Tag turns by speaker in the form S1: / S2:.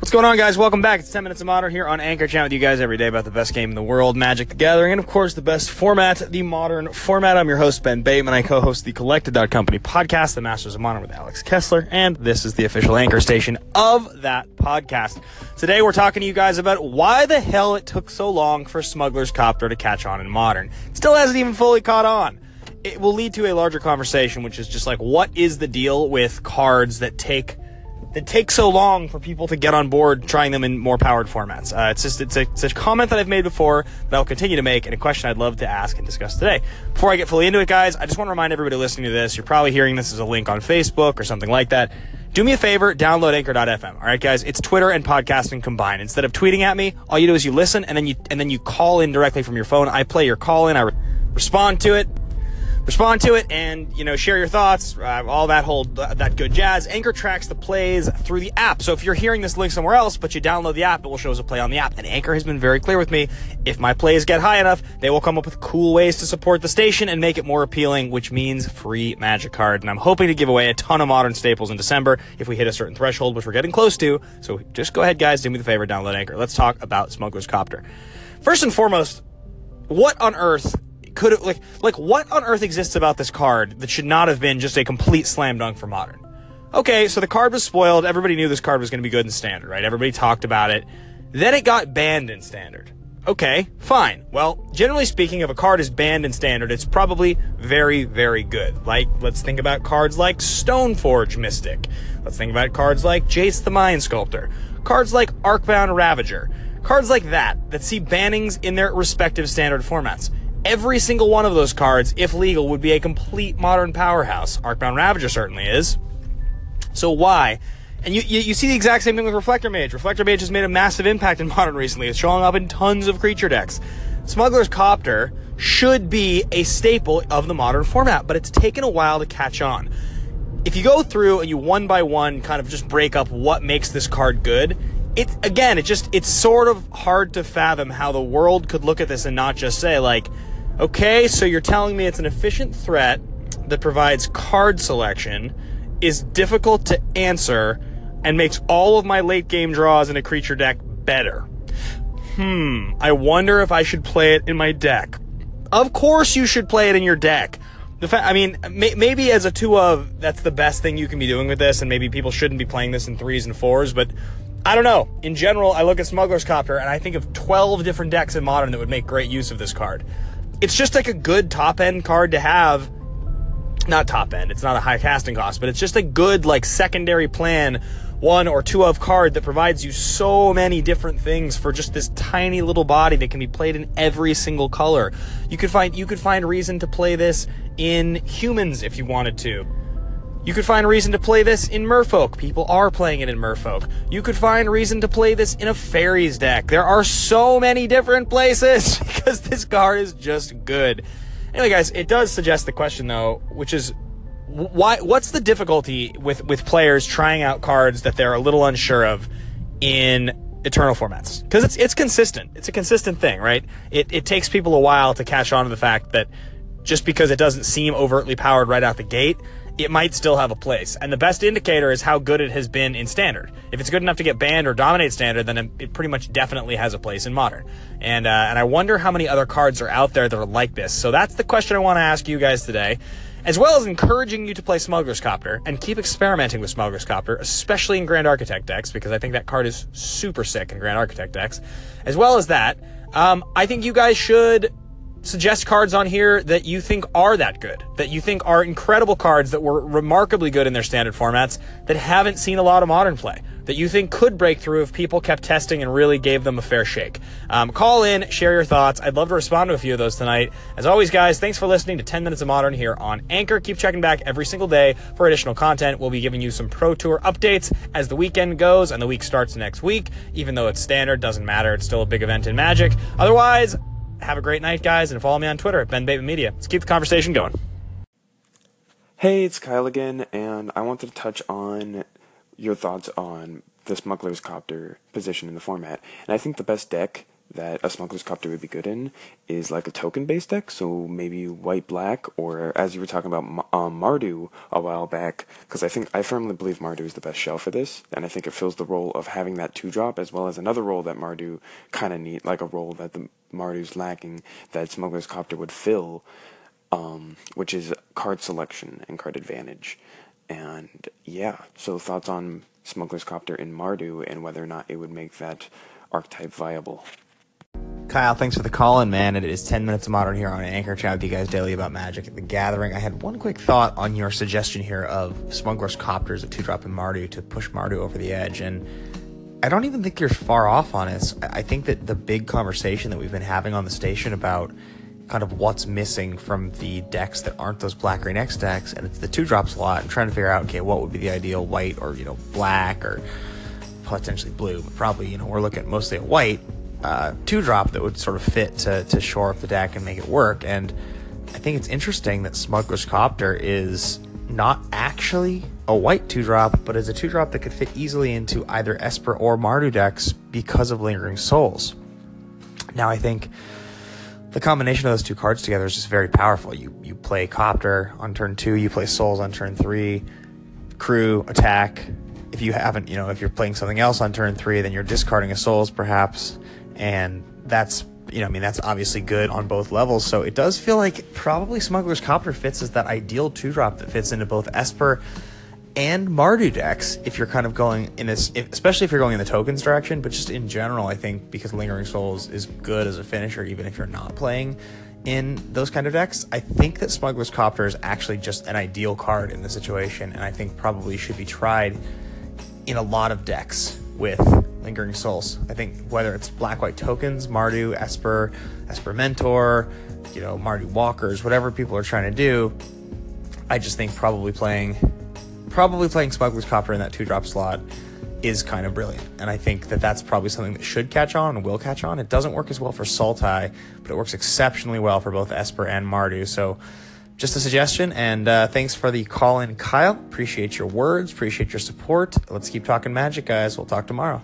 S1: What's going on, guys? Welcome back. It's 10 Minutes of Modern here on Anchor. Chat with you guys every day about the best game in the world, Magic the Gathering, and of course, the best format, the modern format. I'm your host, Ben Bateman. I co host the Collected Company podcast, The Masters of Modern with Alex Kessler, and this is the official anchor station of that podcast. Today, we're talking to you guys about why the hell it took so long for Smuggler's Copter to catch on in Modern. It still hasn't even fully caught on. It will lead to a larger conversation, which is just like, what is the deal with cards that take that take so long for people to get on board trying them in more powered formats. Uh, it's just it's a, it's a comment that I've made before that I'll continue to make and a question I'd love to ask and discuss today. Before I get fully into it, guys, I just want to remind everybody listening to this, you're probably hearing this as a link on Facebook or something like that. Do me a favor, download anchor.fm. All right, guys, it's Twitter and podcasting combined. Instead of tweeting at me, all you do is you listen and then you and then you call in directly from your phone. I play your call in, I re- respond to it respond to it and you know share your thoughts uh, all that whole uh, that good jazz. Anchor tracks the plays through the app. So if you're hearing this link somewhere else but you download the app it will show as a play on the app. And anchor has been very clear with me if my plays get high enough they will come up with cool ways to support the station and make it more appealing which means free magic card. And i'm hoping to give away a ton of modern staples in december if we hit a certain threshold which we're getting close to. So just go ahead guys do me the favor download anchor. Let's talk about smuggler's copter. First and foremost what on earth could it like like what on earth exists about this card that should not have been just a complete slam dunk for modern? Okay, so the card was spoiled. Everybody knew this card was going to be good in standard, right? Everybody talked about it. Then it got banned in standard. Okay, fine. Well, generally speaking, if a card is banned in standard, it's probably very, very good. Like, let's think about cards like Stoneforge Mystic. Let's think about cards like Jace the Mind Sculptor. Cards like Arcbound Ravager. Cards like that, that see bannings in their respective standard formats. Every single one of those cards, if legal, would be a complete modern powerhouse. Arcbound Ravager certainly is. So why? And you, you, you, see the exact same thing with Reflector Mage. Reflector Mage has made a massive impact in Modern recently. It's showing up in tons of creature decks. Smuggler's Copter should be a staple of the Modern format, but it's taken a while to catch on. If you go through and you one by one kind of just break up what makes this card good, it again, it just it's sort of hard to fathom how the world could look at this and not just say like, Okay, so you're telling me it's an efficient threat that provides card selection, is difficult to answer, and makes all of my late game draws in a creature deck better. Hmm, I wonder if I should play it in my deck. Of course you should play it in your deck. The fact, I mean, may, maybe as a two of, that's the best thing you can be doing with this, and maybe people shouldn't be playing this in threes and fours, but I don't know. In general, I look at Smuggler's Copter, and I think of 12 different decks in Modern that would make great use of this card it's just like a good top end card to have. Not top end, it's not a high casting cost, but it's just a good like secondary plan one or two of card that provides you so many different things for just this tiny little body that can be played in every single color. You could find you could find reason to play this in humans if you wanted to. You could find reason to play this in Merfolk. People are playing it in Merfolk. You could find reason to play this in a fairies deck. There are so many different places because this card is just good. Anyway, guys, it does suggest the question though, which is why what's the difficulty with with players trying out cards that they're a little unsure of in eternal formats? Because it's it's consistent. It's a consistent thing, right? It it takes people a while to catch on to the fact that just because it doesn't seem overtly powered right out the gate it might still have a place. And the best indicator is how good it has been in standard. If it's good enough to get banned or dominate standard, then it, pretty much definitely has a place in modern. And uh, and I wonder how many other cards are out there that are like this. So that's the question I want to ask you guys today. As well as encouraging you to play Smuggler's Copter and keep experimenting with Smuggler's Copter, especially in Grand Architect decks, because I think that card is super sick in Grand Architect decks. As well as that, um, I think you guys should suggest cards on here that you think are that good, that you think are incredible cards that were remarkably good in their standard formats that haven't seen a lot of modern play, that you think could break through if people kept testing and really gave them a fair shake. Um, call in, share your thoughts. I'd love to respond to a few of those tonight. As always, guys, thanks for listening to 10 Minutes of Modern here on Anchor. Keep checking back every single day for additional content. We'll be giving you some Pro Tour updates as the weekend goes and the week starts next week. Even though it's standard, doesn't matter. It's still a big event in Magic. Otherwise, have a great night, guys, and follow me on Twitter at Ben Bateman Media. Let's keep the conversation going.
S2: Hey, it's Kyle again, and I wanted to touch on your thoughts on the Smuggler's Copter position in the format. And I think the best deck that a Smuggler's Copter would be good in is like a token based deck, so maybe white black, or as you were talking about um, Mardu a while back, because I think I firmly believe Mardu is the best shell for this, and I think it fills the role of having that two drop as well as another role that Mardu kind of need, like a role that the Mardu's lacking that Smuggler's Copter would fill, um, which is card selection and card advantage. And yeah, so thoughts on Smuggler's Copter in Mardu and whether or not it would make that archetype viable.
S1: Kyle, thanks for the call in, man. It is 10 minutes of modern here on Anchor Chat with you guys daily about Magic at the Gathering. I had one quick thought on your suggestion here of Smuggler's Copters, a two drop in Mardu to push Mardu over the edge. And I don't even think you're far off on it. I think that the big conversation that we've been having on the station about kind of what's missing from the decks that aren't those black green X decks, and it's the two drop slot, and trying to figure out, okay, what would be the ideal white or, you know, black or potentially blue, but probably, you know, we're looking mostly at white uh, two drop that would sort of fit to, to shore up the deck and make it work. And I think it's interesting that Smuggler's Copter is not actually a white two drop, but is a two drop that could fit easily into either Esper or Mardu decks because of Lingering Souls. Now, I think the combination of those two cards together is just very powerful. You you play Copter on turn two, you play Souls on turn three, Crew attack. If you haven't, you know, if you're playing something else on turn three, then you're discarding a Souls perhaps and that's you know, I mean, that's obviously good on both levels. So it does feel like probably Smuggler's Copter fits as that ideal two drop that fits into both Esper and Mardu decks. If you're kind of going in this, especially if you're going in the tokens direction, but just in general, I think because Lingering Souls is good as a finisher, even if you're not playing in those kind of decks. I think that Smuggler's Copter is actually just an ideal card in the situation, and I think probably should be tried in a lot of decks with Lingering Souls. I think whether it's black white tokens, Mardu, Esper, Esper Mentor, you know, Mardu Walkers, whatever people are trying to do, I just think probably playing probably playing Smuggler's Copter in that two drop slot is kind of brilliant. And I think that that's probably something that should catch on and will catch on. It doesn't work as well for Sultai, but it works exceptionally well for both Esper and Mardu. So just a suggestion. And uh, thanks for the call in, Kyle. Appreciate your words, appreciate your support. Let's keep talking magic, guys. We'll talk tomorrow.